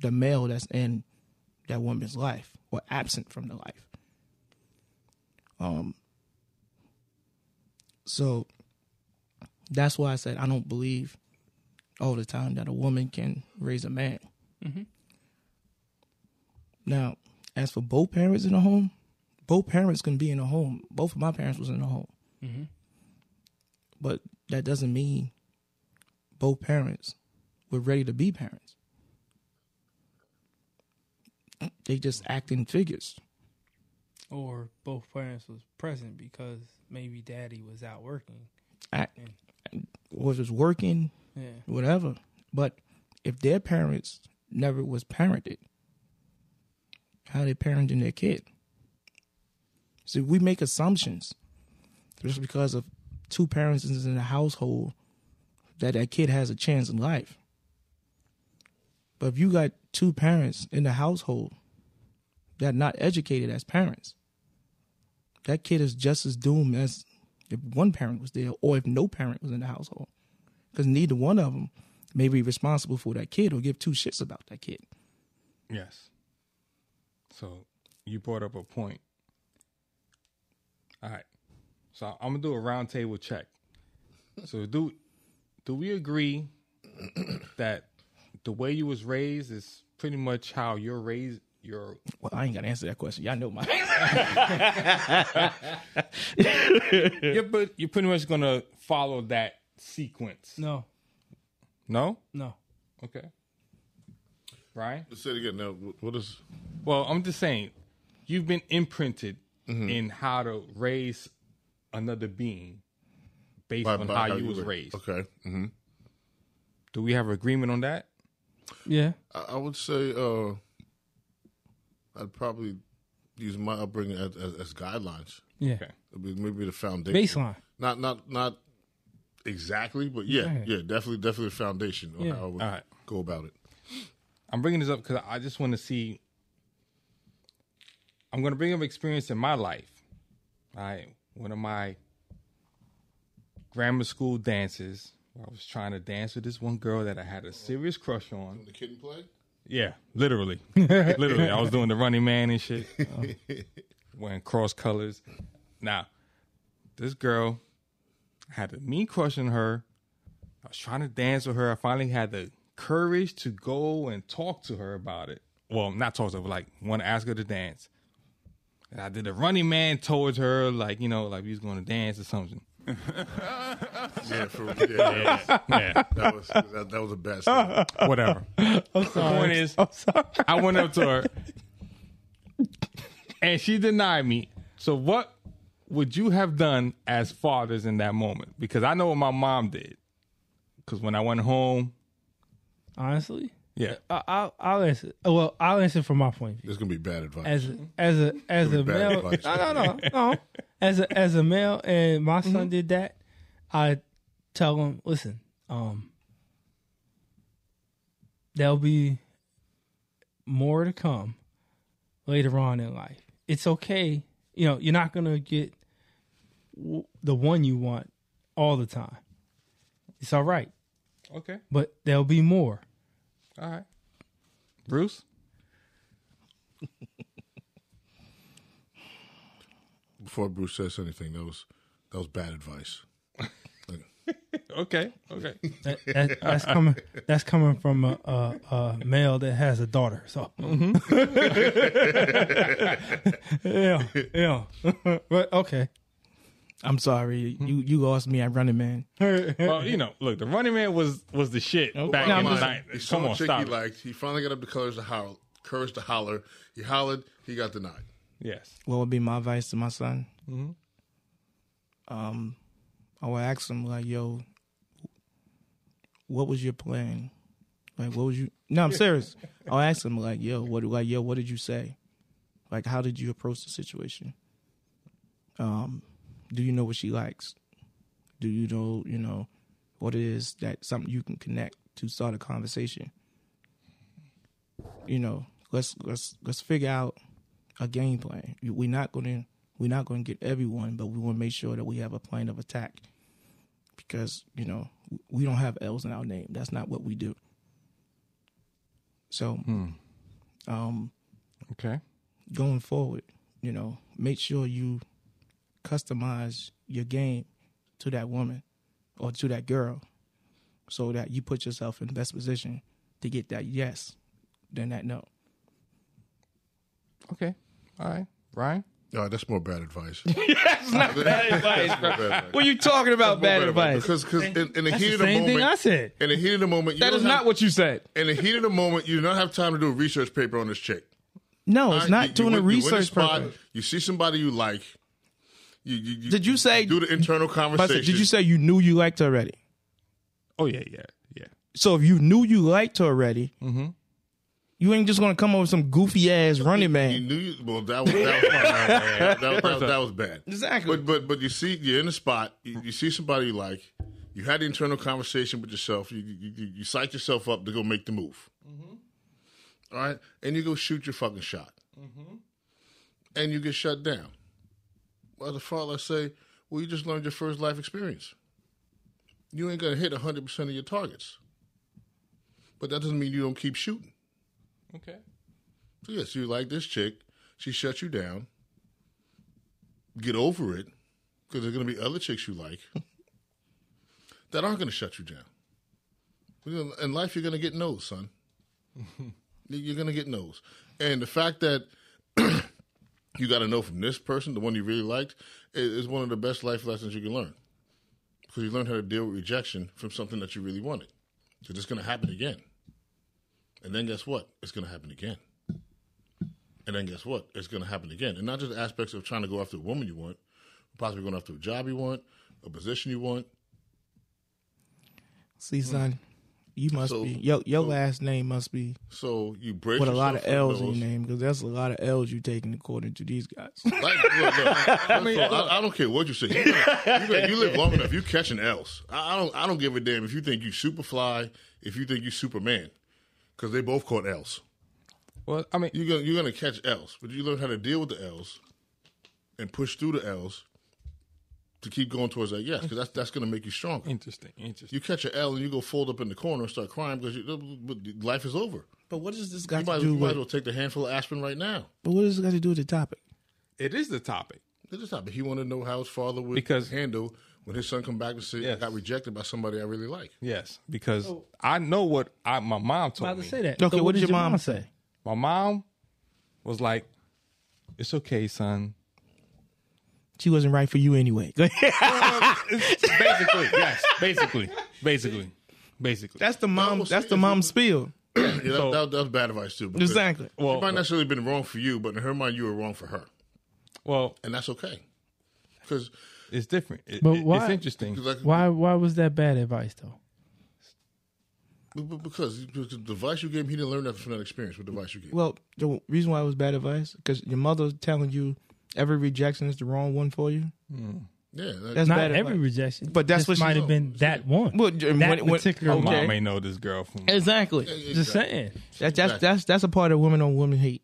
the male that's in that woman's life or absent from the life. Um. So that's why I said I don't believe all the time that a woman can raise a man. Now, as for both parents in the home, both parents can be in the home. Both of my parents was in the home, but that doesn't mean both parents were ready to be parents. They just acting figures. Or both parents was present because maybe daddy was out working. I, was just working, Yeah. whatever. But if their parents never was parented, how they parenting their kid? See, we make assumptions just because of two parents in a household that that kid has a chance in life. But if you got two parents in the household that not educated as parents, that kid is just as doomed as if one parent was there or if no parent was in the household. Because neither one of them may be responsible for that kid or give two shits about that kid. Yes. So you brought up a point. All right. So I'm gonna do a round table check. So do do we agree that the way you was raised is pretty much how you're raised? Your Well, I ain't got to answer that question. Y'all know my. you're, but you're pretty much gonna follow that sequence. No. No. No. Okay. Right. Let's say it again. Now, what is? Well, I'm just saying, you've been imprinted mm-hmm. in how to raise another being based by- on by how, you was were- raised. Okay. hmm Do we have agreement on that? Yeah. I, I would say uh, I'd probably use my upbringing as, as, as guidelines. Yeah. Okay. It'd be maybe the foundation. Baseline. Not not not exactly, but yeah, Right. yeah, definitely definitely a foundation on Yeah. how I would All right. go about it. I'm bringing this up because I just want to see. I'm going to bring up experience in my life. All right. One of my grammar school dances, where I was trying to dance with this one girl that I had a serious crush on. The Kid 'n Play. Yeah, literally, literally. I was doing the running man and shit, um, wearing Cross Colours. Now, this girl had a mean crush on her. I was trying to dance with her. I finally had the courage to go and talk to her about it. Well, not talk to her, but like want to ask her to dance. And I did a running man towards her, like you know, like we was going to dance or something. Yeah, for, yeah, yeah. Yeah, That was that, that was a bad start. whatever. The point is, I went up to her and she denied me. So what would you have done as fathers in that moment? Because I know what my mom did. Because when I went home, Honestly, yeah, uh, I, I'll, I'll answer. oh, Well, I'll answer from my point of view. This is gonna be bad advice. As a, as a as a male, advice. no, no, no, no. As a as a male, and my son mm-hmm. did that, I tell him, listen, um, there'll be more to come later on in life. It's okay, you know. You're not gonna get w- the one you want all the time. It's all right, okay, but there'll be more. All right. Bruce, Before Bruce says anything, that was that was bad advice. okay, okay. That, that, that's coming. That's coming from a, a, a male that has a daughter. So, mm-hmm. yeah, yeah. but okay. I'm sorry. You you lost me at Running Man. well, you know, look, the running man was was the shit back No, in the I'm night. He saw Come a on, chick stop. he it. liked. He finally got up the courage to holler. Courage to holler. He hollered. He got denied. Yes. What would be my advice to my son? Mm-hmm. Um, I would ask him like, "Yo, what was your plan? Like, what was you? No, I'm serious. I'll ask him like, "Yo, what? Like, yo, what did you say? Like, how did you approach the situation? Um, do you know what she likes? Do you know, you know, what it is that something you can connect to start a conversation? You know, let's let's let's figure out a game plan. We're not going to we're not going to get everyone, but we want to make sure that we have a plan of attack because you know we don't have L's in our name. That's not what we do. So, um, Okay. going forward, you know, make sure you customize your game to that woman or to that girl so that you put yourself in the best position to get that yes than that no. Okay. All right. Brian? Oh, that's more bad advice. That's not bad advice, More bad advice. What are you talking about, bad advice? Because because in, in the That's heat the of the same moment, thing I said. in the heat of the moment, you That don't have- not what you said. In the heat of the moment, you do not have time to do a research paper on this chick. No, it's Alright, not you- doing you a went- you research paper. You see somebody you like. You, you, you- Did you say- do the internal conversation? said, did you say you knew you liked her already? Oh yeah, yeah, yeah. So if you knew you liked her already, Mm-hmm. you ain't just gonna come up with some goofy ass running You man. knew you, well that was that was, that, that, that, that was bad. Exactly. But but but you see you're in the spot. You, you see somebody you like. You had the internal conversation with yourself. You you, you, you psych yourself up to go make the move. All right, and you go shoot your fucking shot, and you get shut down. Well, the father say, "Well, you just learned your first life experience. You ain't gonna hit hundred percent of your targets, but that doesn't mean you don't keep shooting." Okay. So yes, you like this chick. She shut you down. Get over it, because there's going to be other chicks you like that aren't going to shut you down. In life, you're going to get no's, son. you're going to get no's, and the fact that you got to know from this person, the one you really liked, is one of the best life lessons you can learn. Because you learn how to deal with rejection from something that you really wanted. Because it's going to happen again. And then guess what? It's going to happen again. And then guess what? It's going to happen again. And not just aspects of trying to go after a woman you want, possibly going after a job you want, a position you want. See, son, you must So- be your your so- last name must be So you break with a lot of L's in your name because that's a lot of L's you taking according to these guys. Like, look, look, I, mean, I, I don't care what you say. You, you, you live long enough. You catching L's. I, I don't. I don't give a damn if you think you super fly, if you think you Superman, because they both caught L's. Well, I mean, You're gonna you're gonna catch L's, but you learn how to deal with the L's and push through the L's to keep going towards that yes, because that's that's gonna make you stronger. interesting, interesting. You catch an L and you go fold up in the corner and start crying because you, life is over. But what does this You got might, to you do might as well take the handful of aspirin right now. But what does this got to do with the topic? It is the topic. it is is topic he wanted to know how his father would Because- handle when his son come back and say, "I Yes. got rejected by somebody I really like." Yes, because oh. I know what I, my mom told About me. to say that. Okay, So what did your mom say? My mom was like, "It's okay, son." She wasn't right for you anyway. basically, yes. Basically, basically, basically. that's the mom. well, that's the if mom you- spiel. Yeah, that, So- that, that was bad advice too. because Exactly. She Well, might necessarily been wrong for you, but in her mind, you were wrong for her, well, and that's okay. Because it's different. It- But it- why- It's interesting. like, Why? Why was that bad advice though? b- b- because because the advice you gave him, he didn't learn that from that experience. What advice you gave? Well, the reason why it was bad advice because your mother telling you every rejection is the wrong one for you. Hmm. yeah, that, That's Not bad every advice. rejection, But that's what might have been that one. Well, that when- when- particular My okay. mom may know this girl from. Exactly. Just saying. That, that's that's that's a part of women on women hate.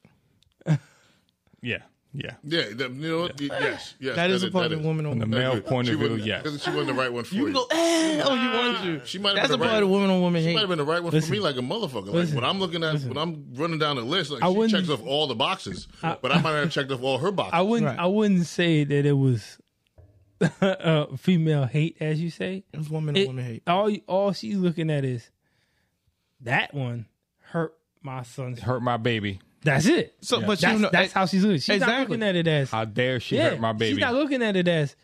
Yeah, yeah. yeah, that, you know what? Yes, yes, That is a part that of woman on From the male point of view, wasn't- yes. because she wasn't the right one for you. You go, eh, oh, you want to. She might have That's been a the part right of woman on women She hate. might have been the right one Listen. for me, like a motherfucker. Like Listen. when I'm looking at, when I'm running down the list, like I she checks off all the boxes, but I might have checked off all her boxes. I wouldn't. Right. I wouldn't say that it was uh, female hate, as you say. It's women on It- women hate. all all she's looking at is that one hurt my son's. Hurt my baby. That's it. So, but That's, you know, that's eh, how she's looking. She's not looking at it as How dare she yeah. hurt my baby? She's not looking at it as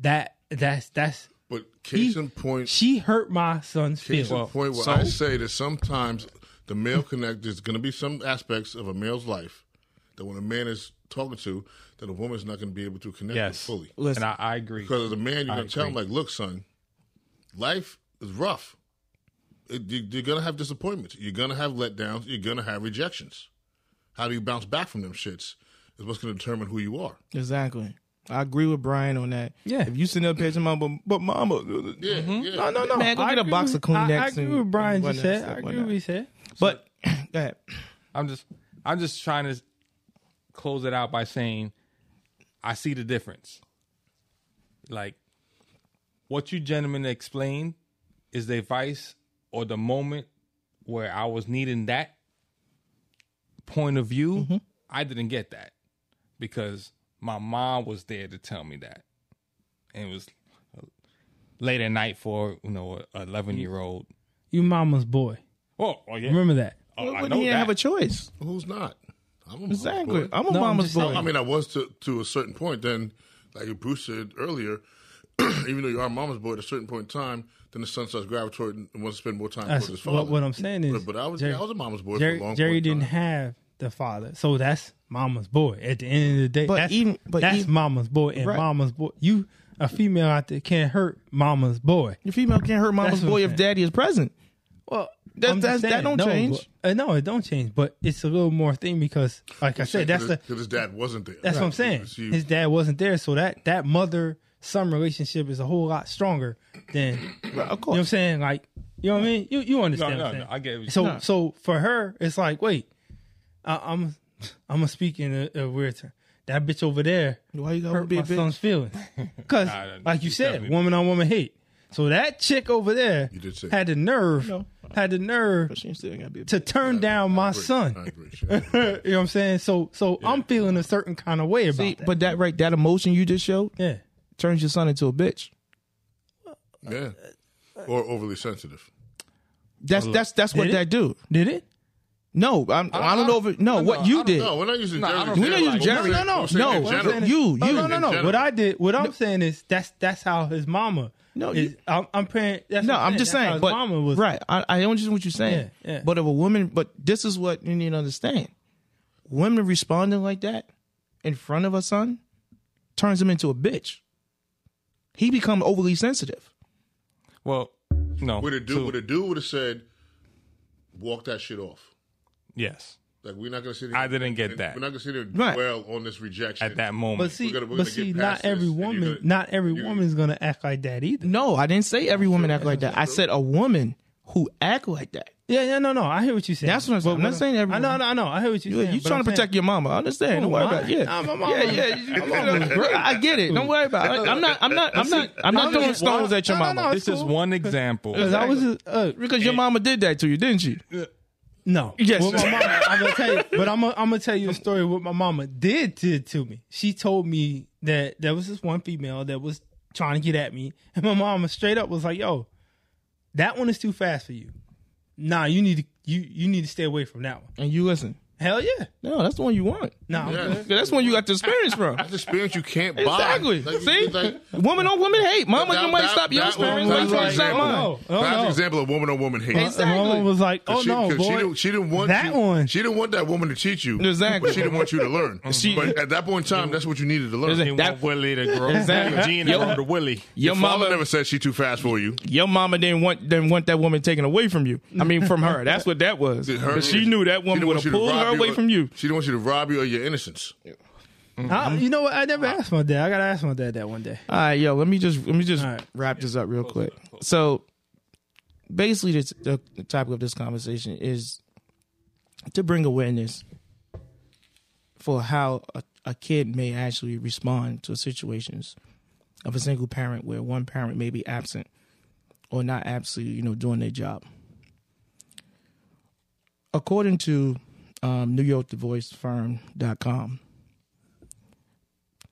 that. That's that's but case He- in point, she hurt my son's case feelings. in point where so? I say that sometimes the male connect there's going to be some aspects of a male's life that when a man is talking to, that a woman's not going to be able to connect yes, with fully. Listen. and I, I agree. Because as a man, you're going to tell him like, "Look, son, life is rough. It, you, you're going to have disappointments. You're going to have letdowns. You're going to have rejections. How do you bounce back from them shits? Is what's going to determine who you are. Exactly. I agree with Brian on that. Yeah. If you sit up here to mama, but, but mama, Yeah, mm-hmm. yeah. no, no, no, man, I get a box of Kleenex. I, I agree and- with Brian and just said. I agree whatnot. with what he said. But go ahead. I'm just I'm just trying to close it out by saying I see the difference. Like what you gentlemen explained is the advice or the moment where I was needing that point of view. Mm-hmm. I didn't get that because my mom was there to tell me that. And it was uh, late at night for, you know, a 11 year old. You mama's boy. Oh, oh yeah. Remember that. Oh, I Well, know he didn't that. have a choice. Who's not? I'm a mama's Exactly. boy. I'm a No, I'm mama's boy. saying- I mean, I was to to a certain point. Then, like Bruce said earlier, even though you are mama's boy, at a certain point in time, then the son starts gravitating and wants to spend more time That's with his father. what, what I'm saying is. But, but I was Jerry, I was a mama's boy Jerry, for a long time. Jerry point didn't time. have the father. So that's mama's boy. At the end of the day, But that's, even- but that's even- mama's boy and Right. mama's boy. You a female out there can't hurt mama's boy. Your female can't hurt mama's boy if daddy is present. Well, That- I'm that's- just that don't no, change. but- uh, no, it don't change. But it's a little more thing because, like I said, that's the because his dad wasn't there. That's what I'm saying. See, His dad wasn't there, so that that mother son relationship is a whole lot stronger than Of you know course. what I'm saying. Like you know what I mean. You you understand? no, what I'm no. I get what you So No. so for her, it's like wait, I, I'm I'm gonna speak in a, a weird term. That bitch over there Why you gotta hurt be a my bitch? son's feelings because, Nah, nah, like you she's said, woman on woman hate. So that chick over there You did say had the nerve, No. had the nerve But she still gotta be a to turn down my agree. son. You know what I'm saying? So so I'm feeling a certain kind of way about See, that. but that right, that emotion you just showed yeah. turns your son into a bitch. yeah, or overly sensitive. That's that's that's what Did it? that do. Did it? No, I'm, I, don't know if it, no, no, what you don't did. No, we're not using No, Jerry. don't- We're not using Jerry. No, no, No, What I'm no, you, you. no, no, no. What I did, what I'm saying is that's that's how his mama. No, is, you- I'm, I'm paying. That's No, what I'm just That's how saying, his but mama was right, I, I understand what you're saying. Yeah, yeah. But if a woman, but this is what you need to understand: women responding like that in front of a son turns him into a bitch. He become overly sensitive. Well, no. Would a dude, So- would a dude would have said, "Walk that shit off." Yes. Like we're not gonna sit. Here I didn't get that. We're not gonna sit here and Right. dwell on this rejection At that moment. But see, We're gonna- we're but gonna see, get not this, every and you're woman, gonna- not every you're- woman's gonna act like that either. No, I didn't say every woman act like that. I said a woman who act like that. Yeah, yeah, no, no. I hear what you're saying. That's what I'm saying. I'm not saying every I know, woman. I know, I hear what you're You, saying. you but trying I'm to protect saying- your mama? I understand. Don't Who, worry about it. Yeah, Nah, my mama- yeah, yeah. my mama was great. I get it. Don't worry about it. I'm not. I'm not. I'm not. I'm not throwing stones at your No, no, mama no, This is cool. one example. Because I was, uh, because your mama did that to you, didn't she? No. Yes. What my mama, I'm gonna tell you, but I'm gonna, I'm gonna tell you a story what my mama did did to me. She told me that there was this one female that was trying to get at me, and my mama straight up was like, "Yo, that one is too fast for you. Nah, you need to you you need to stay away from that one. And you listen. Hell yeah. No, that's the one you want. No, I'm Yeah. That's the one you got the experience from. That's experience you can't buy. Exactly. Like, See, like, woman on woman hate. Mama, That- you might that- stop your that experience. one Why you was to like- stop oh, mine? no. Oh, that's no. an example of woman on woman hate. Exactly. My mama was like, "Oh She, no, 'cause boy, she didn't, she didn't want that you, one." She didn't want that woman to cheat you. Exactly. But she didn't want you to learn. She- but at that point in time, that's what you needed to learn. Exactly. He That- want Willie to grow. Exactly. Gina Yo- from the Willie. Your Your mama, never said she too fast for you. your mama didn't want didn't want that woman taken away from you. I mean, from her. That's what that was. Her- But she knew that woman didn't would want have you to pulled rob her away of- from you. She didn't want you to rob you of your innocence. I, you know what? I never ah. asked my dad. I gotta ask my dad that one day. All right, yo, let me just let me just All right. wrap this up real quick. So, basically, this, the, the topic of this conversation is to bring awareness for how a, a kid may actually respond to situations of a single parent where one parent may be absent or not absolutely, you know, doing their job. According to um, New York Divorce Firm.com,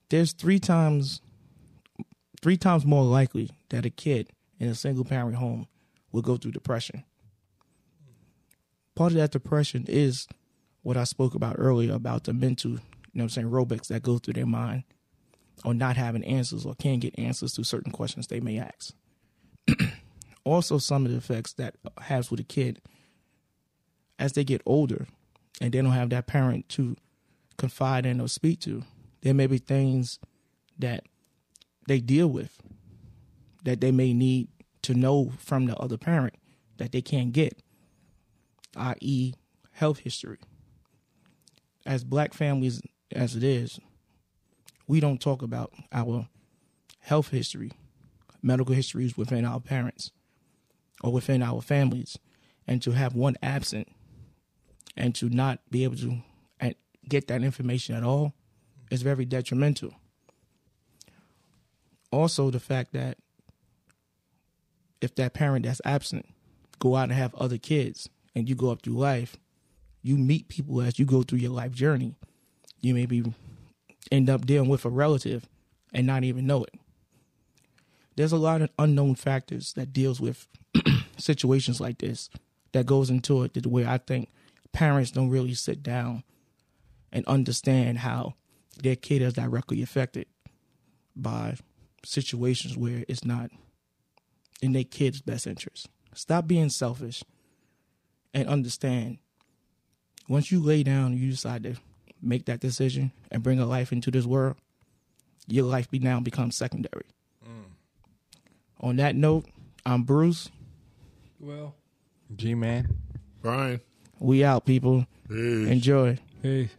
there's three times three times more likely that a kid in a single parent home will go through depression. Part of that depression is what I spoke about earlier about the mental, you know I'm saying, robots that go through their mind or not having answers or can't get answers to certain questions they may ask. also some of the effects that has with a kid as they get older and they don't have that parent to confide in or speak to, there may be things that they deal with that they may need to know from the other parent that they can't get, i.e., health history. As black families, as it is, we don't talk about our health history, medical histories within our parents or within our families, and to have one absent and to not be able to get that information at all is very detrimental. Also, the fact that if that parent that's absent go out and have other kids and you go up through life, you meet people as you go through your life journey. You maybe end up dealing with a relative and not even know it. There's a lot of unknown factors that deals with situations like this that goes into it the way I think parents don't really sit down and understand how their kid is directly affected by situations where it's not in their kid's best interest. Stop being selfish and understand once you lay down, you decide to make that decision and bring a life into this world, your life be now becomes secondary. Mm. On that note, I'm Bruce. Well, G man. Brian. We out, people. Peace. Enjoy. hey.